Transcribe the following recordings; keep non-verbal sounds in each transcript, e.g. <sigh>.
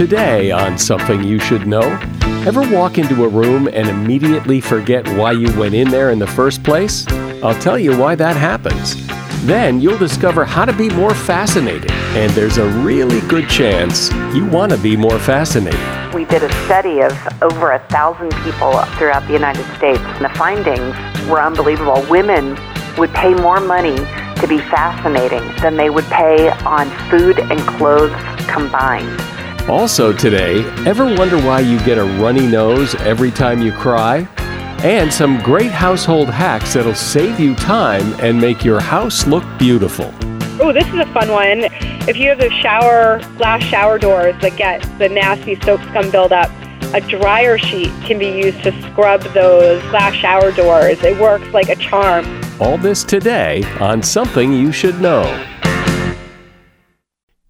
Today, on Something You Should Know, ever walk into a room and immediately forget why you went in there in the first place? I'll tell you why that happens. Then you'll discover how to be more fascinating, and there's a really good chance you want to be more fascinating. We did a study of over a thousand people throughout the United States, and the findings were unbelievable. Women would pay more money to be fascinating than they would pay on food and clothes combined. Also, today, ever wonder why you get a runny nose every time you cry? And some great household hacks that'll save you time and make your house look beautiful. Oh, this is a fun one. If you have those shower glass shower doors that get the nasty soap scum buildup, a dryer sheet can be used to scrub those glass shower doors. It works like a charm. All this today on Something You Should Know.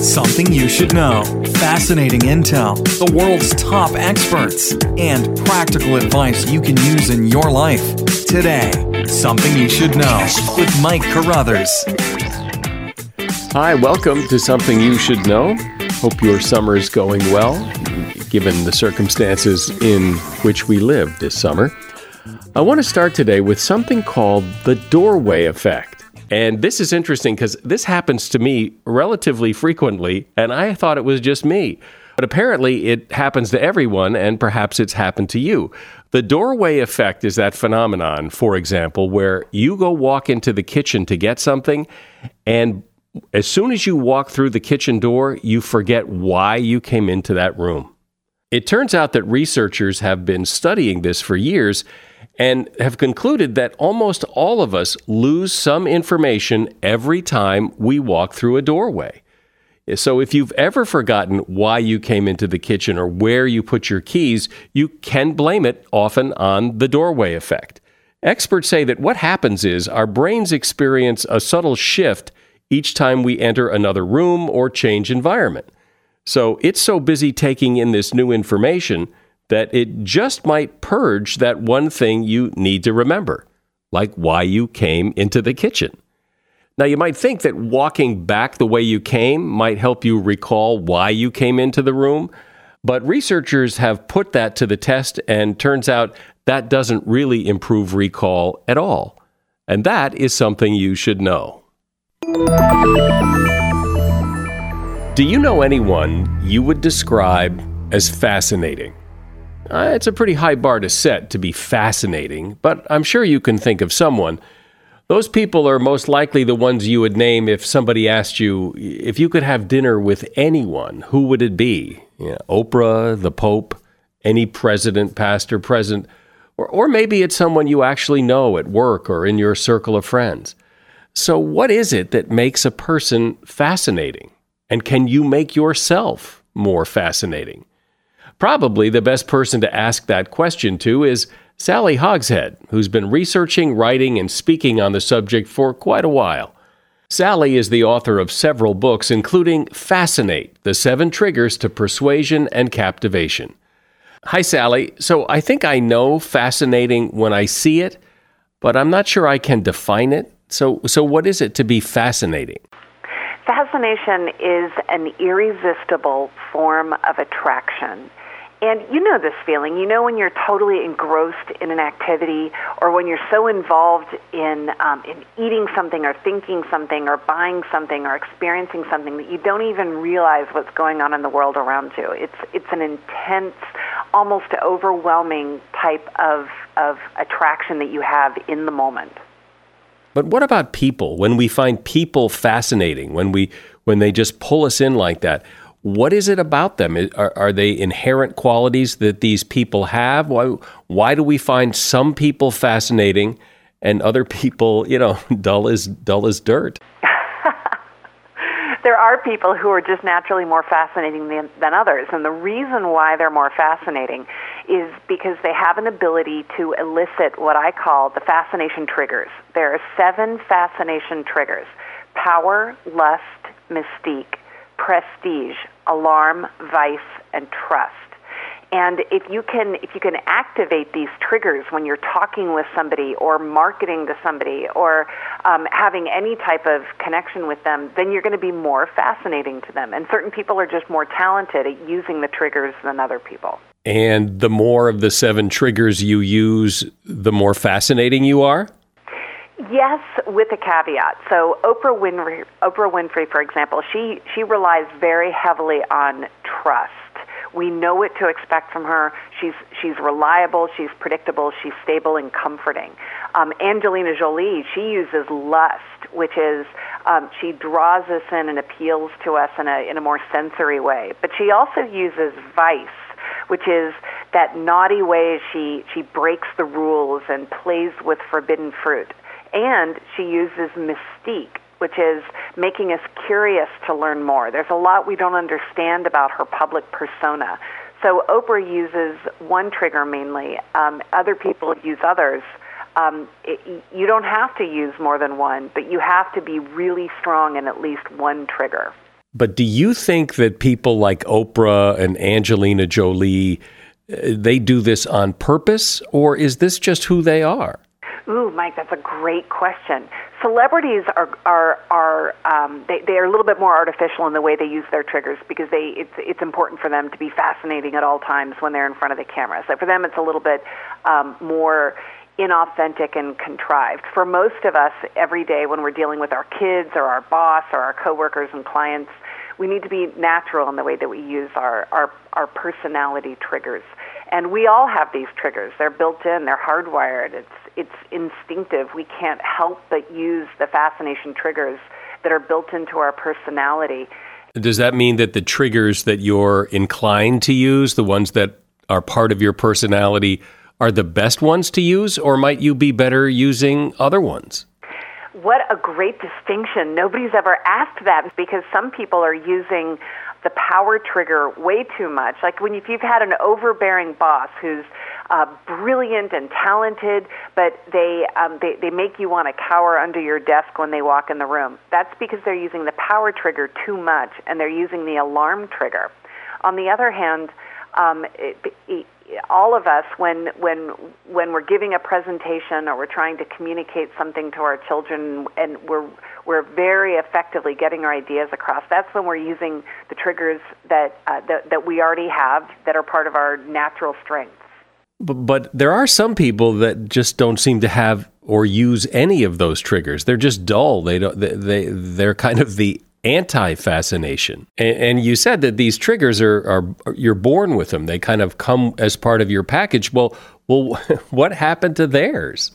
Something you should know. Fascinating intel, the world's top experts, and practical advice you can use in your life. Today, Something You Should Know with Mike Carruthers. Hi, welcome to Something You Should Know. Hope your summer is going well, given the circumstances in which we live this summer. I want to start today with something called the doorway effect. And this is interesting because this happens to me relatively frequently, and I thought it was just me. But apparently, it happens to everyone, and perhaps it's happened to you. The doorway effect is that phenomenon, for example, where you go walk into the kitchen to get something, and as soon as you walk through the kitchen door, you forget why you came into that room. It turns out that researchers have been studying this for years and have concluded that almost all of us lose some information every time we walk through a doorway. So, if you've ever forgotten why you came into the kitchen or where you put your keys, you can blame it often on the doorway effect. Experts say that what happens is our brains experience a subtle shift each time we enter another room or change environment. So, it's so busy taking in this new information that it just might purge that one thing you need to remember, like why you came into the kitchen. Now, you might think that walking back the way you came might help you recall why you came into the room, but researchers have put that to the test, and turns out that doesn't really improve recall at all. And that is something you should know. Do you know anyone you would describe as fascinating? Uh, it's a pretty high bar to set to be fascinating, but I'm sure you can think of someone. Those people are most likely the ones you would name if somebody asked you if you could have dinner with anyone, who would it be? You know, Oprah, the Pope, any president, pastor, president, or, or maybe it's someone you actually know at work or in your circle of friends. So, what is it that makes a person fascinating? And can you make yourself more fascinating? Probably the best person to ask that question to is Sally Hogshead, who's been researching, writing, and speaking on the subject for quite a while. Sally is the author of several books, including Fascinate The Seven Triggers to Persuasion and Captivation. Hi, Sally. So I think I know fascinating when I see it, but I'm not sure I can define it. So, so what is it to be fascinating? Fascination is an irresistible form of attraction. And you know this feeling. You know when you're totally engrossed in an activity, or when you're so involved in um, in eating something, or thinking something, or buying something, or experiencing something that you don't even realize what's going on in the world around you. It's it's an intense, almost overwhelming type of of attraction that you have in the moment. But what about people? When we find people fascinating, when we when they just pull us in like that, what is it about them? Are, are they inherent qualities that these people have? Why, why do we find some people fascinating and other people, you know, <laughs> dull as dull as dirt? <laughs> there are people who are just naturally more fascinating than, than others, and the reason why they're more fascinating is because they have an ability to elicit what I call the fascination triggers. There are seven fascination triggers: power, lust, mystique, prestige, alarm, vice, and trust. And if you can if you can activate these triggers when you're talking with somebody or marketing to somebody or um, having any type of connection with them, then you're going to be more fascinating to them. And certain people are just more talented at using the triggers than other people. And the more of the seven triggers you use, the more fascinating you are. Yes, with a caveat. So Oprah Winfrey, Oprah Winfrey, for example, she she relies very heavily on trust. We know what to expect from her. She's she's reliable. She's predictable. She's stable and comforting. Um, Angelina Jolie, she uses lust, which is um, she draws us in and appeals to us in a in a more sensory way. But she also uses vice, which is that naughty way she she breaks the rules and plays with forbidden fruit. And she uses mystique, which is making us curious to learn more. There's a lot we don't understand about her public persona. So Oprah uses one trigger mainly. Um, other people use others. Um, it, you don't have to use more than one, but you have to be really strong in at least one trigger. But do you think that people like Oprah and Angelina Jolie, uh, they do this on purpose, or is this just who they are? Ooh, Mike, that's a great question. Celebrities are are are um, they they are a little bit more artificial in the way they use their triggers because they it's it's important for them to be fascinating at all times when they're in front of the camera. So for them, it's a little bit um, more inauthentic and contrived. For most of us, every day when we're dealing with our kids or our boss or our coworkers and clients, we need to be natural in the way that we use our our, our personality triggers. And we all have these triggers. They're built in, they're hardwired. It's it's instinctive. We can't help but use the fascination triggers that are built into our personality. Does that mean that the triggers that you're inclined to use, the ones that are part of your personality, are the best ones to use, or might you be better using other ones? What a great distinction. Nobody's ever asked that because some people are using the power trigger way too much. Like when if you've had an overbearing boss who's uh, brilliant and talented, but they, um, they they make you want to cower under your desk when they walk in the room. That's because they're using the power trigger too much, and they're using the alarm trigger. On the other hand, um, it, it, all of us, when when when we're giving a presentation or we're trying to communicate something to our children, and we're we're very effectively getting our ideas across. That's when we're using the triggers that uh, that, that we already have that are part of our natural strengths. But, but there are some people that just don't seem to have or use any of those triggers. They're just dull. They don't. They, they they're kind of the anti fascination. And, and, you said that these triggers are, are you're born with them. They kind of come as part of your package. Well, well, <laughs> what happened to theirs?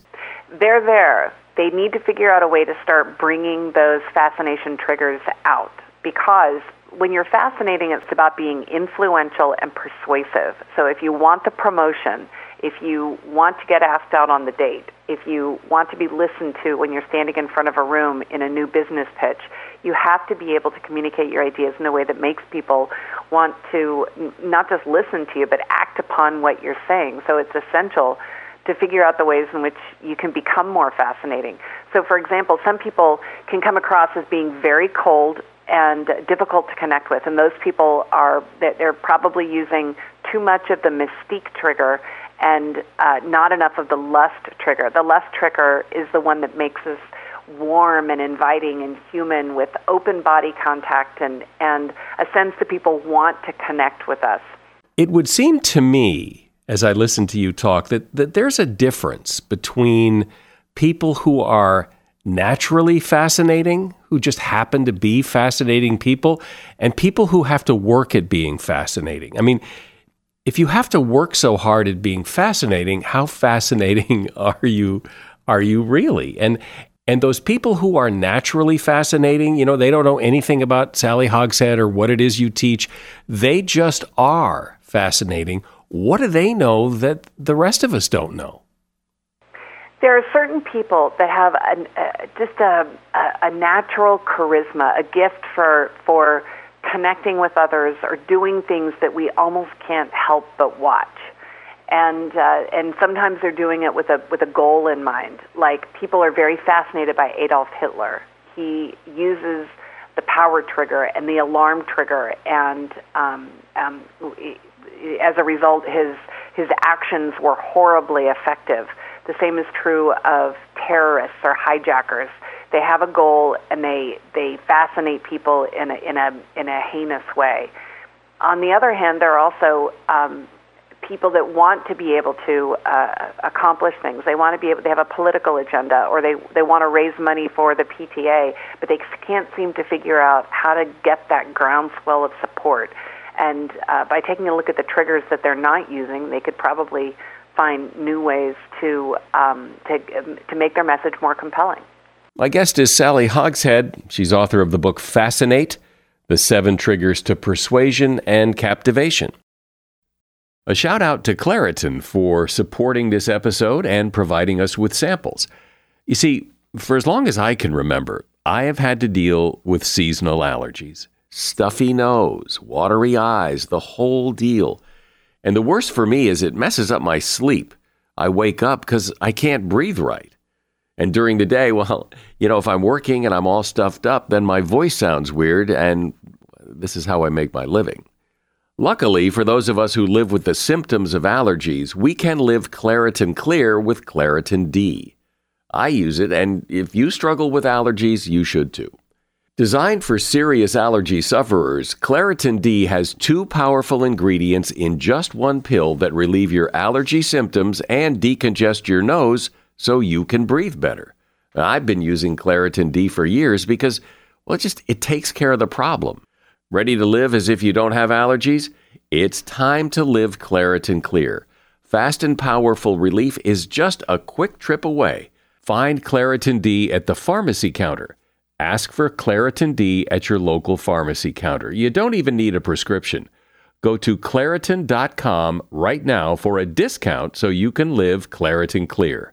They're there. they need to figure out a way to start bringing those fascination triggers out because when you're fascinating, it's about being influential and persuasive. So if you want the promotion, if you want to get asked out on the date, if you want to be listened to when you're standing in front of a room in a new business pitch, you have to be able to communicate your ideas in a way that makes people want to not just listen to you, but act upon what you're saying. So it's essential to figure out the ways in which you can become more fascinating. So, for example, some people can come across as being very cold and difficult to connect with, and those people are they're probably using too much of the mystique trigger and uh, not enough of the lust trigger. The lust trigger is the one that makes us warm and inviting and human with open body contact and, and a sense that people want to connect with us. It would seem to me, as I listen to you talk, that, that there's a difference between people who are naturally fascinating, who just happen to be fascinating people, and people who have to work at being fascinating. I mean, if you have to work so hard at being fascinating, how fascinating <laughs> are you are you really? And and those people who are naturally fascinating, you know, they don't know anything about Sally Hogshead or what it is you teach. They just are fascinating. What do they know that the rest of us don't know? There are certain people that have a, uh, just a, a natural charisma, a gift for for connecting with others or doing things that we almost can't help but watch. And uh, and sometimes they're doing it with a with a goal in mind. Like people are very fascinated by Adolf Hitler. He uses the power trigger and the alarm trigger, and um, um, as a result, his his actions were horribly effective. The same is true of terrorists or hijackers they have a goal and they they fascinate people in a in a in a heinous way. On the other hand, there are also um, people that want to be able to uh, accomplish things. They want to be able. They have a political agenda, or they they want to raise money for the PTA, but they can't seem to figure out how to get that groundswell of support. And uh, by taking a look at the triggers that they're not using, they could probably find new ways to um, to to make their message more compelling. My guest is Sally Hogshead. She's author of the book Fascinate The Seven Triggers to Persuasion and Captivation. A shout out to Claritin for supporting this episode and providing us with samples. You see, for as long as I can remember, I have had to deal with seasonal allergies stuffy nose, watery eyes, the whole deal. And the worst for me is it messes up my sleep. I wake up because I can't breathe right. And during the day, <laughs> well, you know, if I'm working and I'm all stuffed up, then my voice sounds weird, and this is how I make my living. Luckily, for those of us who live with the symptoms of allergies, we can live Claritin Clear with Claritin D. I use it, and if you struggle with allergies, you should too. Designed for serious allergy sufferers, Claritin D has two powerful ingredients in just one pill that relieve your allergy symptoms and decongest your nose so you can breathe better. I've been using Claritin D for years because, well, it just it takes care of the problem. Ready to live as if you don't have allergies? It's time to live Claritin Clear. Fast and powerful relief is just a quick trip away. Find Claritin D at the pharmacy counter. Ask for Claritin D at your local pharmacy counter. You don't even need a prescription. Go to Claritin.com right now for a discount so you can live Claritin Clear.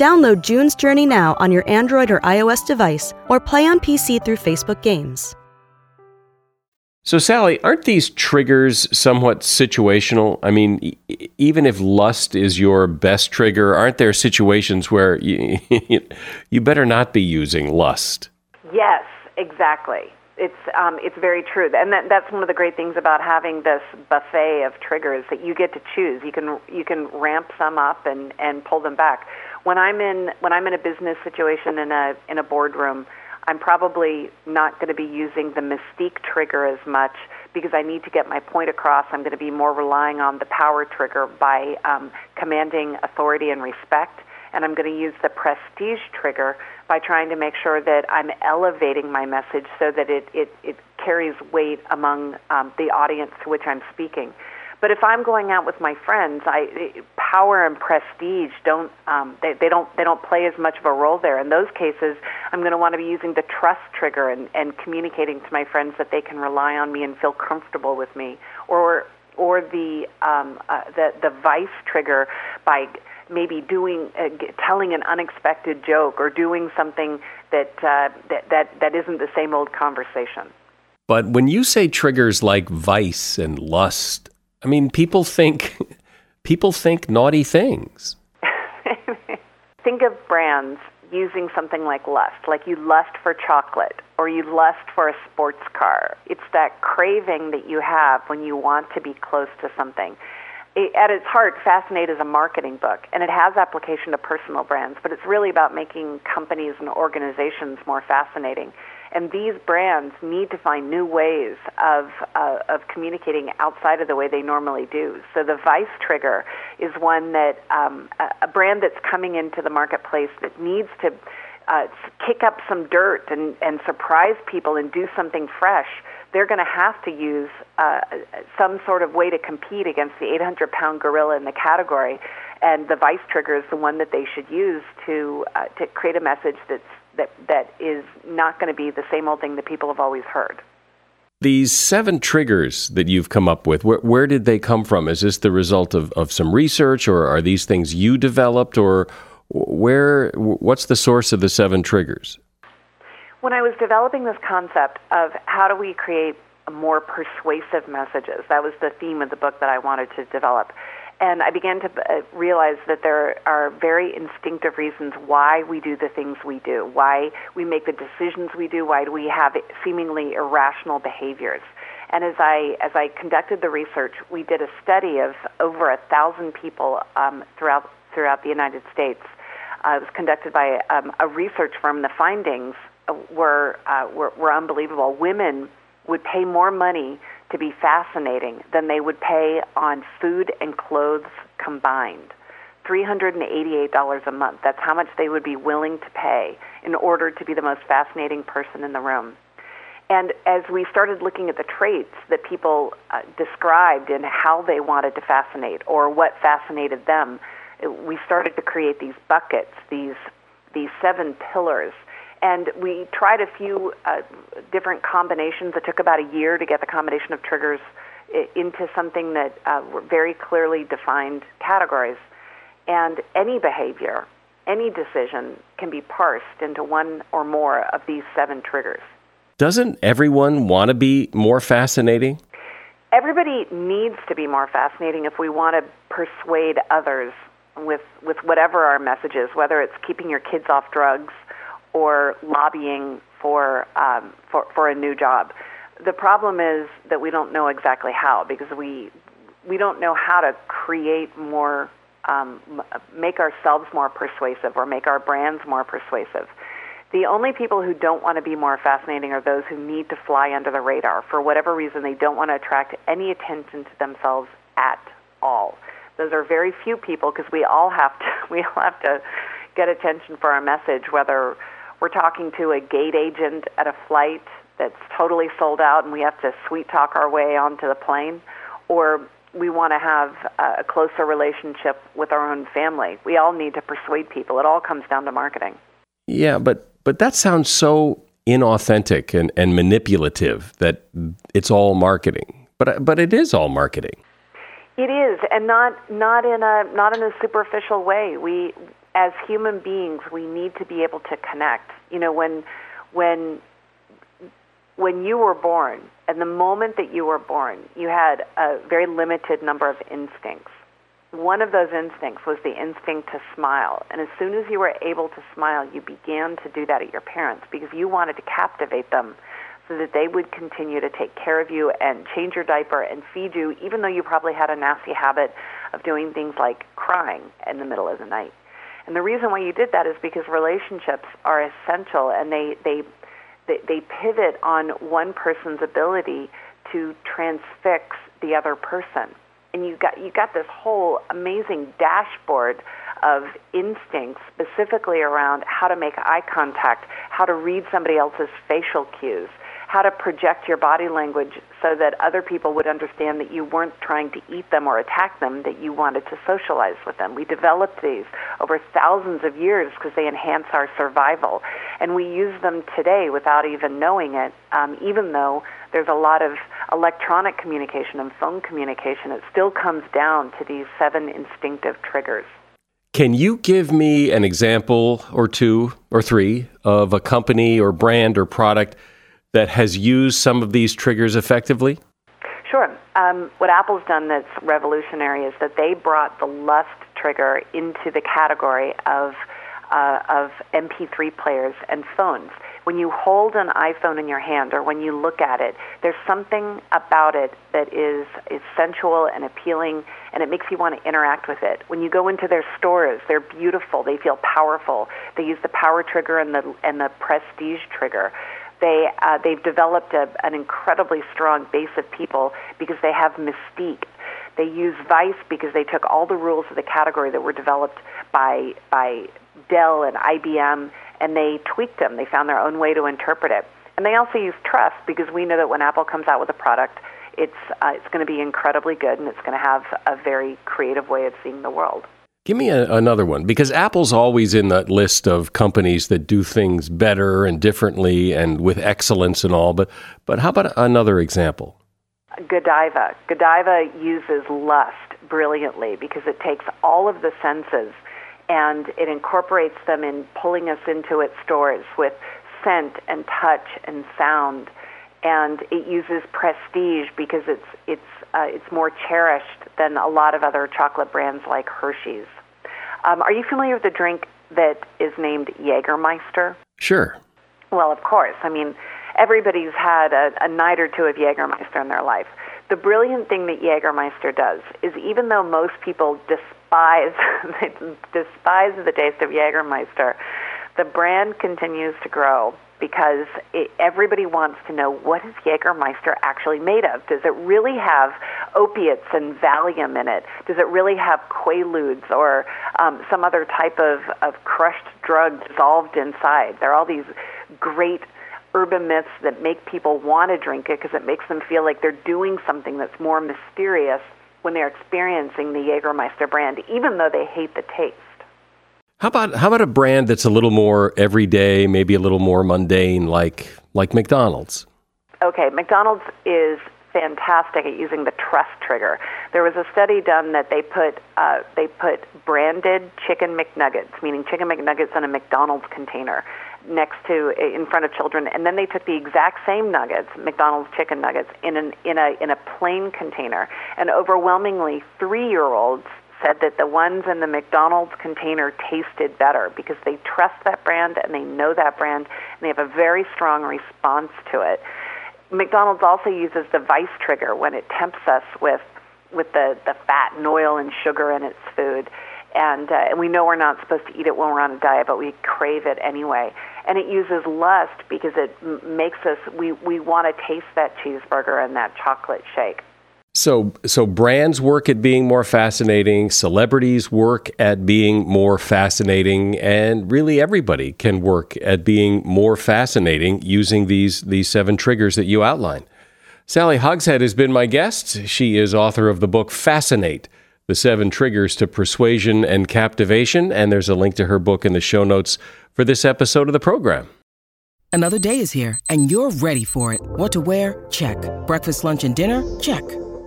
Download June's Journey now on your Android or iOS device or play on PC through Facebook Games. So, Sally, aren't these triggers somewhat situational? I mean, e- even if lust is your best trigger, aren't there situations where you, <laughs> you better not be using lust? Yes, exactly. It's um, it's very true, and that, that's one of the great things about having this buffet of triggers that you get to choose. You can you can ramp some up and and pull them back when I'm in when I'm in a business situation in a in a boardroom, I'm probably not going to be using the mystique trigger as much because I need to get my point across. I'm going to be more relying on the power trigger by um, commanding authority and respect. And I'm going to use the prestige trigger by trying to make sure that I'm elevating my message so that it, it, it carries weight among um, the audience to which I'm speaking. But if I'm going out with my friends, I power and prestige don't um, they, they don't they don't play as much of a role there. In those cases, I'm going to want to be using the trust trigger and, and communicating to my friends that they can rely on me and feel comfortable with me, or or the um, uh, the the vice trigger by maybe doing uh, telling an unexpected joke or doing something that uh, that that that isn't the same old conversation. But when you say triggers like vice and lust, I mean, people think <laughs> people think naughty things. <laughs> think of brands using something like lust, like you lust for chocolate or you lust for a sports car. It's that craving that you have when you want to be close to something. It, at its heart, Fascinate is a marketing book, and it has application to personal brands, but it's really about making companies and organizations more fascinating and these brands need to find new ways of uh, of communicating outside of the way they normally do. So the Vice Trigger is one that um, a, a brand that's coming into the marketplace that needs to uh, kick up some dirt and, and surprise people and do something fresh. They're going to have to use uh, some sort of way to compete against the 800 pound gorilla in the category. And the Vice Trigger is the one that they should use to uh, to create a message that's that that is not going to be the same old thing that people have always heard. These seven triggers that you've come up with, where, where did they come from? Is this the result of, of some research, or are these things you developed, or where? What's the source of the seven triggers? When I was developing this concept of how do we create more persuasive messages, that was the theme of the book that I wanted to develop and I began to uh, realize that there are very instinctive reasons why we do the things we do, why we make the decisions we do, why we have seemingly irrational behaviors. And as I as I conducted the research, we did a study of over a thousand people um, throughout throughout the United States. Uh, it was conducted by um, a research firm. The findings uh, were, uh, were were unbelievable. Women would pay more money to be fascinating than they would pay on food and clothes combined. $388 a month. That's how much they would be willing to pay in order to be the most fascinating person in the room. And as we started looking at the traits that people uh, described and how they wanted to fascinate or what fascinated them, we started to create these buckets, these these seven pillars and we tried a few uh, different combinations. It took about a year to get the combination of triggers into something that uh, were very clearly defined categories. And any behavior, any decision can be parsed into one or more of these seven triggers. Doesn't everyone want to be more fascinating? Everybody needs to be more fascinating if we want to persuade others with, with whatever our message is, whether it's keeping your kids off drugs or lobbying for, um, for, for a new job. The problem is that we don't know exactly how because we, we don't know how to create more, um, make ourselves more persuasive or make our brands more persuasive. The only people who don't want to be more fascinating are those who need to fly under the radar. For whatever reason, they don't want to attract any attention to themselves at all. Those are very few people because we all have to <laughs> we all have to get attention for our message, whether we're talking to a gate agent at a flight that's totally sold out and we have to sweet talk our way onto the plane, or we want to have a closer relationship with our own family. We all need to persuade people. It all comes down to marketing. Yeah, but but that sounds so inauthentic and, and manipulative that it's all marketing. But but it is all marketing. It is, and not not in a not in a superficial way. We as human beings, we need to be able to connect. You know, when when when you were born, and the moment that you were born, you had a very limited number of instincts. One of those instincts was the instinct to smile. And as soon as you were able to smile, you began to do that at your parents because you wanted to captivate them so that they would continue to take care of you and change your diaper and feed you, even though you probably had a nasty habit of doing things like crying in the middle of the night. And the reason why you did that is because relationships are essential and they, they, they, they pivot on one person's ability to transfix the other person. And you got you got this whole amazing dashboard of instincts specifically around how to make eye contact, how to read somebody else's facial cues, how to project your body language so that other people would understand that you weren't trying to eat them or attack them, that you wanted to socialize with them. We developed these over thousands of years because they enhance our survival. And we use them today without even knowing it, um, even though there's a lot of electronic communication and phone communication. It still comes down to these seven instinctive triggers. Can you give me an example or two or three of a company or brand or product that has used some of these triggers effectively? Sure. Um, what Apple's done that's revolutionary is that they brought the lust trigger into the category of uh, of MP3 players and phones. When you hold an iPhone in your hand or when you look at it, there's something about it that is, is sensual and appealing and it makes you want to interact with it. When you go into their stores, they're beautiful, they feel powerful. They use the power trigger and the and the prestige trigger they uh, they've developed a, an incredibly strong base of people because they have mystique. They use Vice because they took all the rules of the category that were developed by by Dell and IBM and they tweaked them. They found their own way to interpret it. And they also use trust because we know that when Apple comes out with a product, it's uh, it's going to be incredibly good and it's going to have a very creative way of seeing the world. Give me a, another one because Apple's always in that list of companies that do things better and differently and with excellence and all. But but how about another example? Godiva. Godiva uses lust brilliantly because it takes all of the senses and it incorporates them in pulling us into its stores with scent and touch and sound. And it uses prestige because it's it's uh, it's more cherished than a lot of other chocolate brands like Hershey's. Um, are you familiar with the drink that is named Jägermeister? Sure. Well, of course. I mean, everybody's had a, a night or two of Jägermeister in their life. The brilliant thing that Jägermeister does is even though most people despise <laughs> despise the taste of Jägermeister, the brand continues to grow because it, everybody wants to know what is Jägermeister actually made of. Does it really have opiates and Valium in it? Does it really have Quaaludes or um, some other type of, of crushed drug dissolved inside? There are all these great urban myths that make people want to drink it because it makes them feel like they're doing something that's more mysterious when they're experiencing the Jägermeister brand, even though they hate the taste. How about how about a brand that's a little more everyday, maybe a little more mundane, like like McDonald's? Okay, McDonald's is fantastic at using the trust trigger. There was a study done that they put uh, they put branded chicken McNuggets, meaning chicken McNuggets in a McDonald's container, next to in front of children, and then they took the exact same nuggets, McDonald's chicken nuggets, in an in a in a plain container, and overwhelmingly three year olds said that the ones in the McDonald's container tasted better because they trust that brand and they know that brand and they have a very strong response to it. McDonald's also uses the vice trigger when it tempts us with with the, the fat and oil and sugar in its food. And, uh, and we know we're not supposed to eat it when we're on a diet, but we crave it anyway. And it uses lust because it m- makes us, we, we want to taste that cheeseburger and that chocolate shake. So, so brands work at being more fascinating, celebrities work at being more fascinating, and really everybody can work at being more fascinating using these these seven triggers that you outline. Sally Hogshead has been my guest. She is author of the book Fascinate: The Seven Triggers to Persuasion and Captivation, and there's a link to her book in the show notes for this episode of the program. Another day is here, and you're ready for it. What to wear? Check. Breakfast, lunch, and dinner? Check.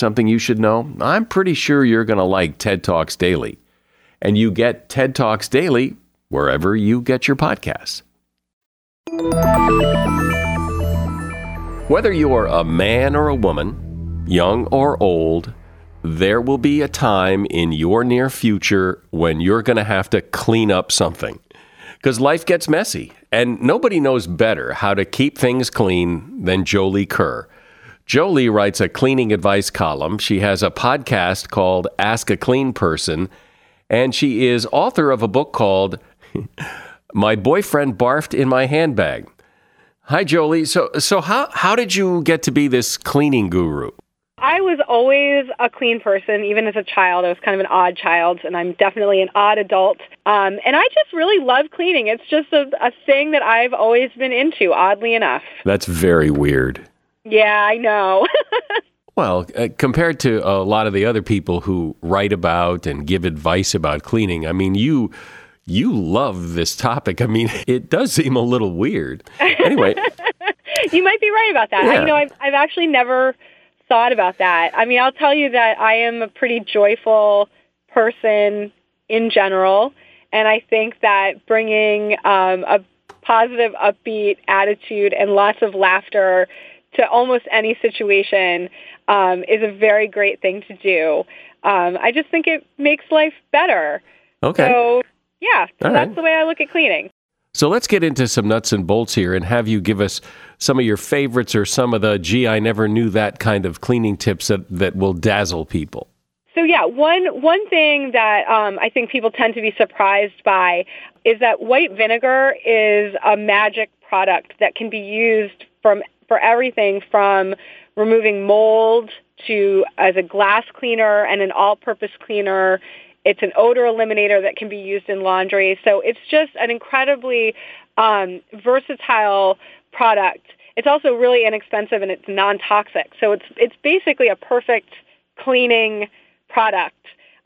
something you should know, I'm pretty sure you're going to like TED Talks Daily. And you get TED Talks Daily wherever you get your podcasts. Whether you're a man or a woman, young or old, there will be a time in your near future when you're going to have to clean up something. Because life gets messy, and nobody knows better how to keep things clean than Jolie Kerr. Jolie writes a cleaning advice column. She has a podcast called Ask a Clean Person, and she is author of a book called <laughs> My Boyfriend Barfed in My Handbag. Hi, Jolie. So, so how how did you get to be this cleaning guru? I was always a clean person, even as a child. I was kind of an odd child, and I'm definitely an odd adult. Um, and I just really love cleaning. It's just a, a thing that I've always been into, oddly enough. That's very weird. Yeah, I know. <laughs> well, uh, compared to a lot of the other people who write about and give advice about cleaning, I mean, you you love this topic. I mean, <laughs> it does seem a little weird. Anyway, <laughs> you might be right about that. Yeah. I you know I've, I've actually never thought about that. I mean, I'll tell you that I am a pretty joyful person in general, and I think that bringing um, a positive, upbeat attitude and lots of laughter to almost any situation um, is a very great thing to do. Um, I just think it makes life better. Okay. So yeah, so All that's right. the way I look at cleaning. So let's get into some nuts and bolts here and have you give us some of your favorites or some of the gee, I never knew that kind of cleaning tips that, that will dazzle people. So yeah, one one thing that um, I think people tend to be surprised by is that white vinegar is a magic product that can be used from for everything from removing mold to as a glass cleaner and an all-purpose cleaner. It's an odor eliminator that can be used in laundry. So it's just an incredibly um, versatile product. It's also really inexpensive and it's non-toxic. So it's it's basically a perfect cleaning product.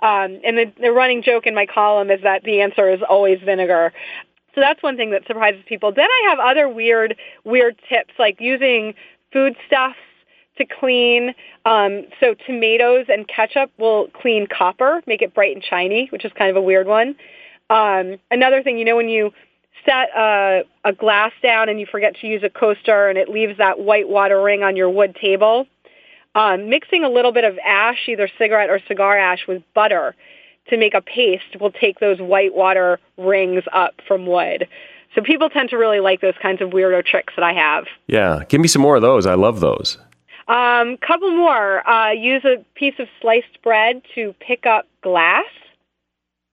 Um, and the, the running joke in my column is that the answer is always vinegar. So that's one thing that surprises people. Then I have other weird, weird tips like using foodstuffs to clean. Um, so tomatoes and ketchup will clean copper, make it bright and shiny, which is kind of a weird one. Um, another thing, you know, when you set a, a glass down and you forget to use a coaster and it leaves that white water ring on your wood table, um, mixing a little bit of ash, either cigarette or cigar ash, with butter to make a paste will take those white water rings up from wood. So people tend to really like those kinds of weirdo tricks that I have. Yeah, give me some more of those. I love those. Um, couple more. Uh, use a piece of sliced bread to pick up glass.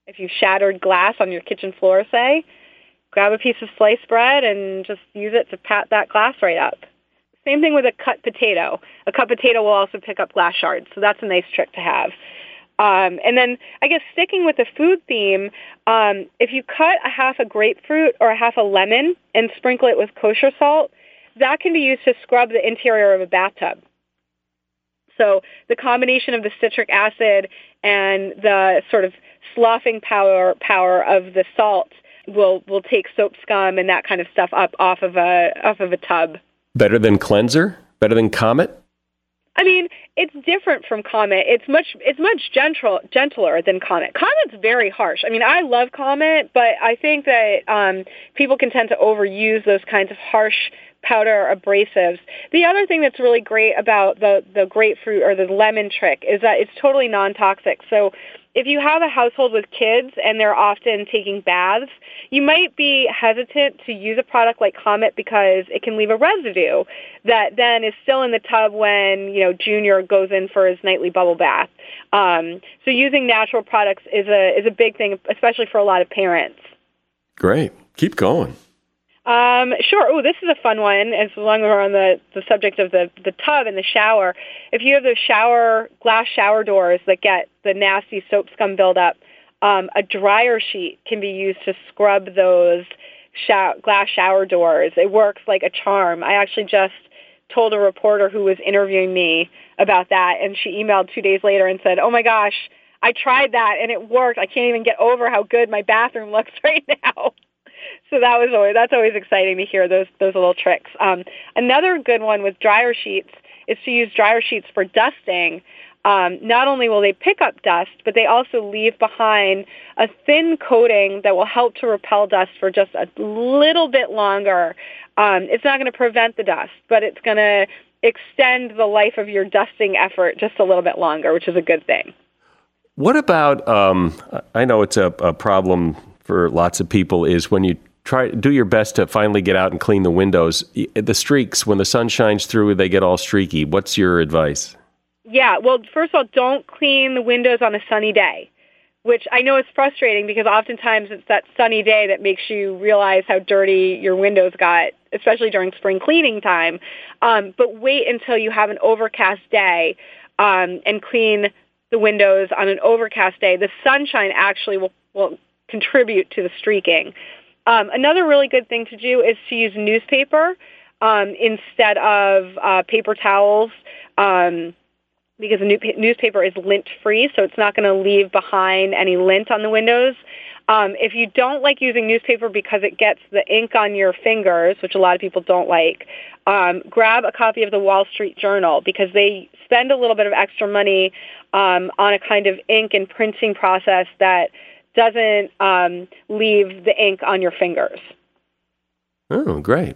If you've shattered glass on your kitchen floor, say, grab a piece of sliced bread and just use it to pat that glass right up. Same thing with a cut potato. A cut potato will also pick up glass shards, so that's a nice trick to have. Um, and then I guess sticking with the food theme, um, if you cut a half a grapefruit or a half a lemon and sprinkle it with kosher salt, that can be used to scrub the interior of a bathtub. So the combination of the citric acid and the sort of sloughing power power of the salt will will take soap scum and that kind of stuff up off of a off of a tub. Better than cleanser? Better than Comet? I mean, it's different from Comet. It's much it's much gentle gentler than Comet. Comet's very harsh. I mean, I love Comet, but I think that um, people can tend to overuse those kinds of harsh powder abrasives. The other thing that's really great about the the grapefruit or the lemon trick is that it's totally non-toxic. So if you have a household with kids and they're often taking baths, you might be hesitant to use a product like Comet because it can leave a residue that then is still in the tub when, you know, Junior goes in for his nightly bubble bath. Um, so using natural products is a is a big thing, especially for a lot of parents. Great. Keep going. Um, sure. Oh, this is a fun one. As long as we're on the, the subject of the, the tub and the shower, if you have those shower glass shower doors that get the nasty soap scum buildup, um, a dryer sheet can be used to scrub those shower, glass shower doors. It works like a charm. I actually just told a reporter who was interviewing me about that, and she emailed two days later and said, "Oh my gosh, I tried that and it worked. I can't even get over how good my bathroom <laughs> looks right now." So that was always that's always exciting to hear those those little tricks. Um, another good one with dryer sheets is to use dryer sheets for dusting. Um, not only will they pick up dust, but they also leave behind a thin coating that will help to repel dust for just a little bit longer. Um, it's not going to prevent the dust, but it's going to extend the life of your dusting effort just a little bit longer, which is a good thing. What about? Um, I know it's a, a problem for lots of people is when you try do your best to finally get out and clean the windows. The streaks when the sun shines through, they get all streaky. What's your advice? Yeah, well, first of all, don't clean the windows on a sunny day, which I know is frustrating because oftentimes it's that sunny day that makes you realize how dirty your windows got, especially during spring cleaning time. Um, but wait until you have an overcast day um, and clean the windows on an overcast day. The sunshine actually will, will contribute to the streaking. Um, another really good thing to do is to use newspaper um, instead of uh, paper towels um, because new newspaper is lint free, so it's not going to leave behind any lint on the windows. Um, if you don't like using newspaper because it gets the ink on your fingers, which a lot of people don't like, um, grab a copy of the Wall Street Journal because they spend a little bit of extra money um, on a kind of ink and printing process that doesn't um, leave the ink on your fingers. Oh, great.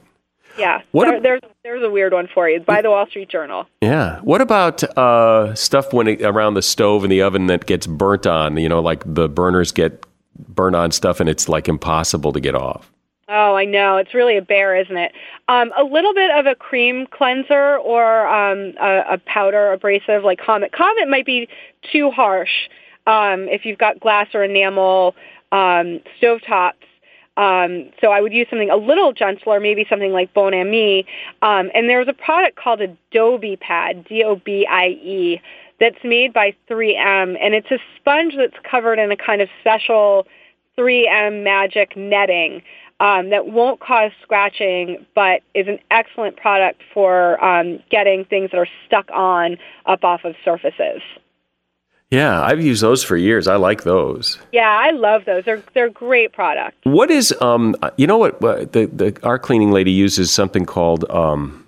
Yeah, what there, there's there's a weird one for you. By the Wall Street Journal. Yeah. What about uh, stuff when it, around the stove and the oven that gets burnt on? You know, like the burners get burnt on stuff, and it's like impossible to get off. Oh, I know. It's really a bear, isn't it? Um, a little bit of a cream cleanser or um, a, a powder abrasive like Comet. Comet might be too harsh um, if you've got glass or enamel um, stovetops. Um, so I would use something a little gentler, maybe something like Bon Ami. Um, and there's a product called a Dobie Pad, D-O-B-I-E, that's made by 3M, and it's a sponge that's covered in a kind of special 3M magic netting um, that won't cause scratching, but is an excellent product for um, getting things that are stuck on up off of surfaces. Yeah, I've used those for years. I like those. Yeah, I love those. They're they're great products. What is um you know what the the our cleaning lady uses something called um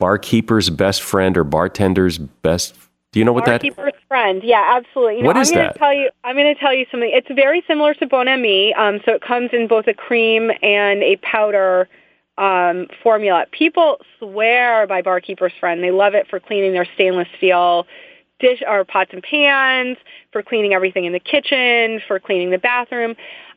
barkeeper's best friend or bartender's best do you know what barkeeper's that Barkeeper's friend. Yeah, absolutely. You know, what is I'm gonna that? Tell you, I'm going to tell you something. It's very similar to Bon Ami. Um, so it comes in both a cream and a powder um, formula. People swear by Barkeeper's Friend. They love it for cleaning their stainless steel dish or pots and pans, for cleaning everything in the kitchen, for cleaning the bathroom.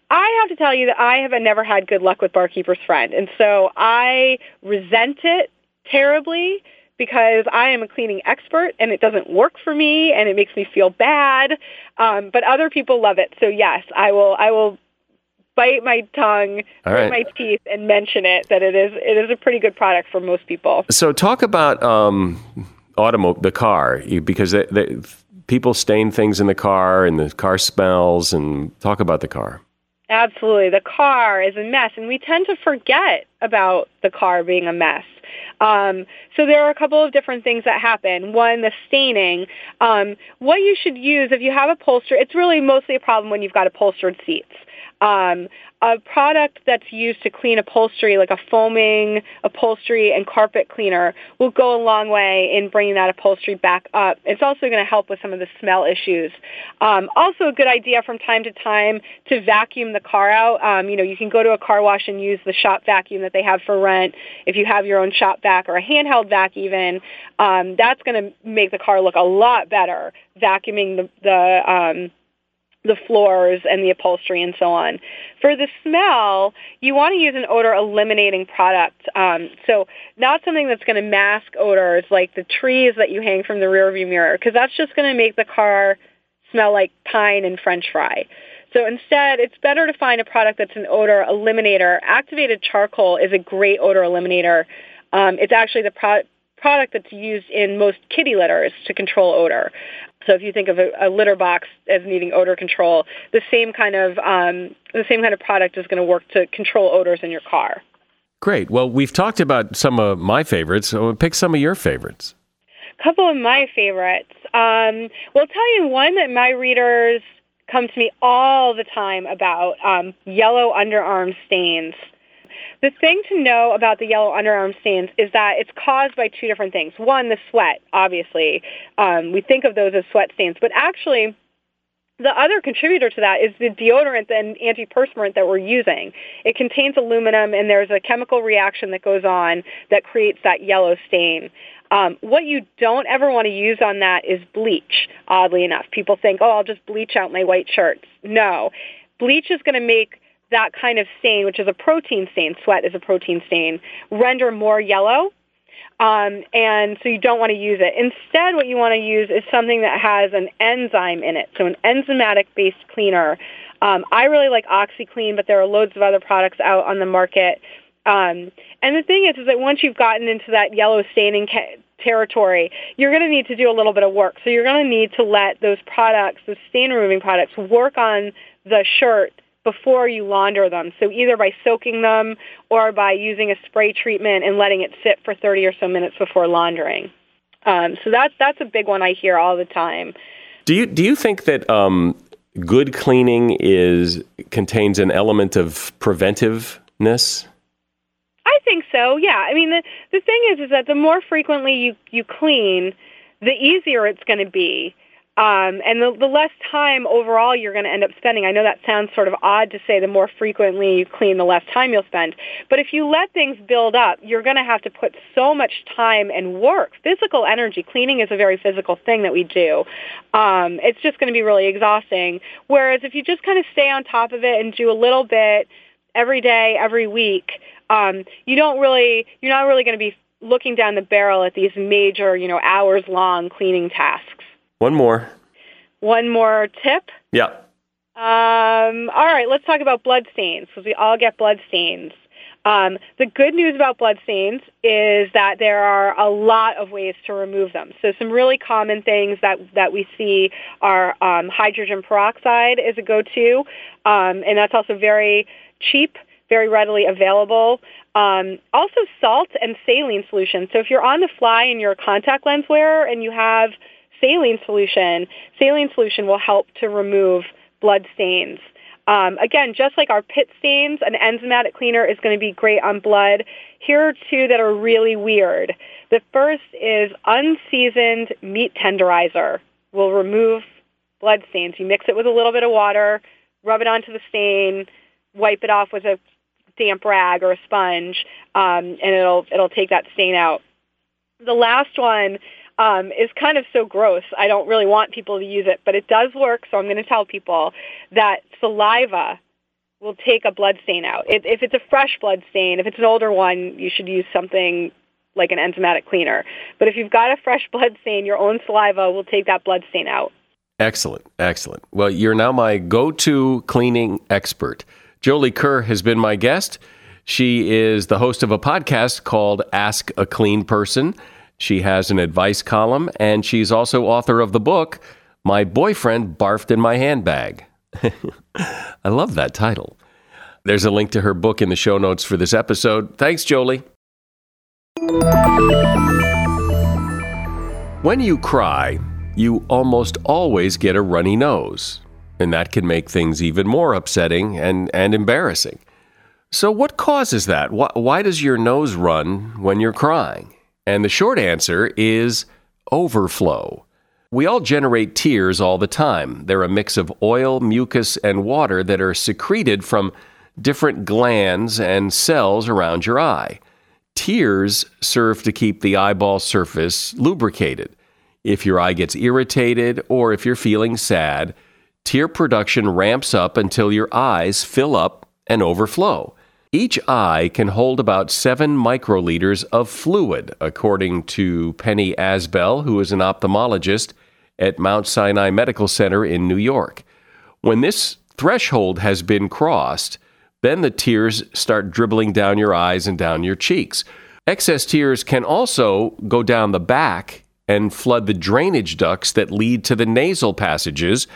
I have to tell you that I have never had good luck with Barkeeper's Friend, and so I resent it terribly because I am a cleaning expert and it doesn't work for me and it makes me feel bad. Um, but other people love it, so yes, I will. I will bite my tongue, All right. my teeth, and mention it that it is it is a pretty good product for most people. So talk about um automo the car because they, they, people stain things in the car and the car smells and talk about the car. Absolutely. The car is a mess, and we tend to forget about the car being a mess. Um, so there are a couple of different things that happen. One, the staining. Um, what you should use if you have upholstery, it's really mostly a problem when you've got upholstered seats. Um, a product that's used to clean upholstery, like a foaming upholstery and carpet cleaner, will go a long way in bringing that upholstery back up. It's also going to help with some of the smell issues. Um, also, a good idea from time to time to vacuum the car out. Um, you know, you can go to a car wash and use the shop vacuum that they have for rent. If you have your own shop vac or a handheld vac, even um, that's going to make the car look a lot better. Vacuuming the the um, the floors and the upholstery and so on. For the smell, you want to use an odor eliminating product. Um, so not something that's going to mask odors like the trees that you hang from the rearview mirror, because that's just going to make the car smell like pine and French fry. So instead, it's better to find a product that's an odor eliminator. Activated charcoal is a great odor eliminator. Um, it's actually the pro- product that's used in most kitty litters to control odor. So if you think of a, a litter box as needing odor control, the same kind of um, the same kind of product is going to work to control odors in your car. Great. Well, we've talked about some of my favorites. So pick some of your favorites. A couple of my favorites. Um, well, I'll tell you one that my readers come to me all the time about um, yellow underarm stains. The thing to know about the yellow underarm stains is that it's caused by two different things. One, the sweat, obviously. Um, we think of those as sweat stains, but actually, the other contributor to that is the deodorant and antiperspirant that we're using. It contains aluminum, and there's a chemical reaction that goes on that creates that yellow stain. Um, what you don't ever want to use on that is bleach, oddly enough. People think, oh, I'll just bleach out my white shirts. No. Bleach is going to make that kind of stain, which is a protein stain, sweat is a protein stain, render more yellow. Um, and so you don't want to use it. Instead, what you want to use is something that has an enzyme in it, so an enzymatic-based cleaner. Um, I really like OxiClean, but there are loads of other products out on the market. Um, and the thing is, is that once you've gotten into that yellow staining ca- territory, you're going to need to do a little bit of work. So you're going to need to let those products, those stain removing products, work on the shirt before you launder them. So either by soaking them or by using a spray treatment and letting it sit for 30 or so minutes before laundering. Um, so that's that's a big one I hear all the time. Do you do you think that um, good cleaning is contains an element of preventiveness? I think so. Yeah. I mean, the the thing is, is that the more frequently you you clean, the easier it's going to be. Um, and the, the less time overall you're going to end up spending. I know that sounds sort of odd to say the more frequently you clean, the less time you'll spend. But if you let things build up, you're going to have to put so much time and work, physical energy. Cleaning is a very physical thing that we do. Um, it's just going to be really exhausting. Whereas if you just kind of stay on top of it and do a little bit every day, every week, um, you don't really, you're not really going to be looking down the barrel at these major, you know, hours long cleaning tasks. One more. One more tip. Yeah. Um, all right, let's talk about blood stains because we all get blood stains. Um, the good news about blood stains is that there are a lot of ways to remove them. So some really common things that, that we see are um, hydrogen peroxide is a go-to, um, and that's also very cheap, very readily available. Um, also salt and saline solution. So if you're on the fly and you're a contact lens wearer and you have saline solution, saline solution will help to remove blood stains. Um, again, just like our pit stains, an enzymatic cleaner is going to be great on blood. Here are two that are really weird. The first is unseasoned meat tenderizer will remove blood stains. You mix it with a little bit of water, rub it onto the stain, wipe it off with a damp rag or a sponge, um, and it'll it'll take that stain out. The last one um, is kind of so gross. I don't really want people to use it, but it does work. So I'm going to tell people that saliva will take a blood stain out. If, if it's a fresh blood stain, if it's an older one, you should use something like an enzymatic cleaner. But if you've got a fresh <laughs> blood stain, your own saliva will take that blood stain out. Excellent, excellent. Well, you're now my go-to cleaning expert. Jolie Kerr has been my guest. She is the host of a podcast called Ask a Clean Person. She has an advice column, and she's also author of the book, My Boyfriend Barfed in My Handbag. <laughs> I love that title. There's a link to her book in the show notes for this episode. Thanks, Jolie. When you cry, you almost always get a runny nose, and that can make things even more upsetting and, and embarrassing. So, what causes that? Why, why does your nose run when you're crying? And the short answer is overflow. We all generate tears all the time. They're a mix of oil, mucus, and water that are secreted from different glands and cells around your eye. Tears serve to keep the eyeball surface lubricated. If your eye gets irritated or if you're feeling sad, tear production ramps up until your eyes fill up and overflow. Each eye can hold about 7 microliters of fluid, according to Penny Asbell, who is an ophthalmologist at Mount Sinai Medical Center in New York. When this threshold has been crossed, then the tears start dribbling down your eyes and down your cheeks. Excess tears can also go down the back and flood the drainage ducts that lead to the nasal passages,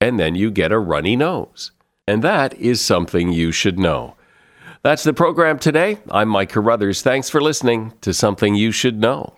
and then you get a runny nose. And that is something you should know. That's the program today. I'm Mike Carruthers. Thanks for listening to Something You Should Know.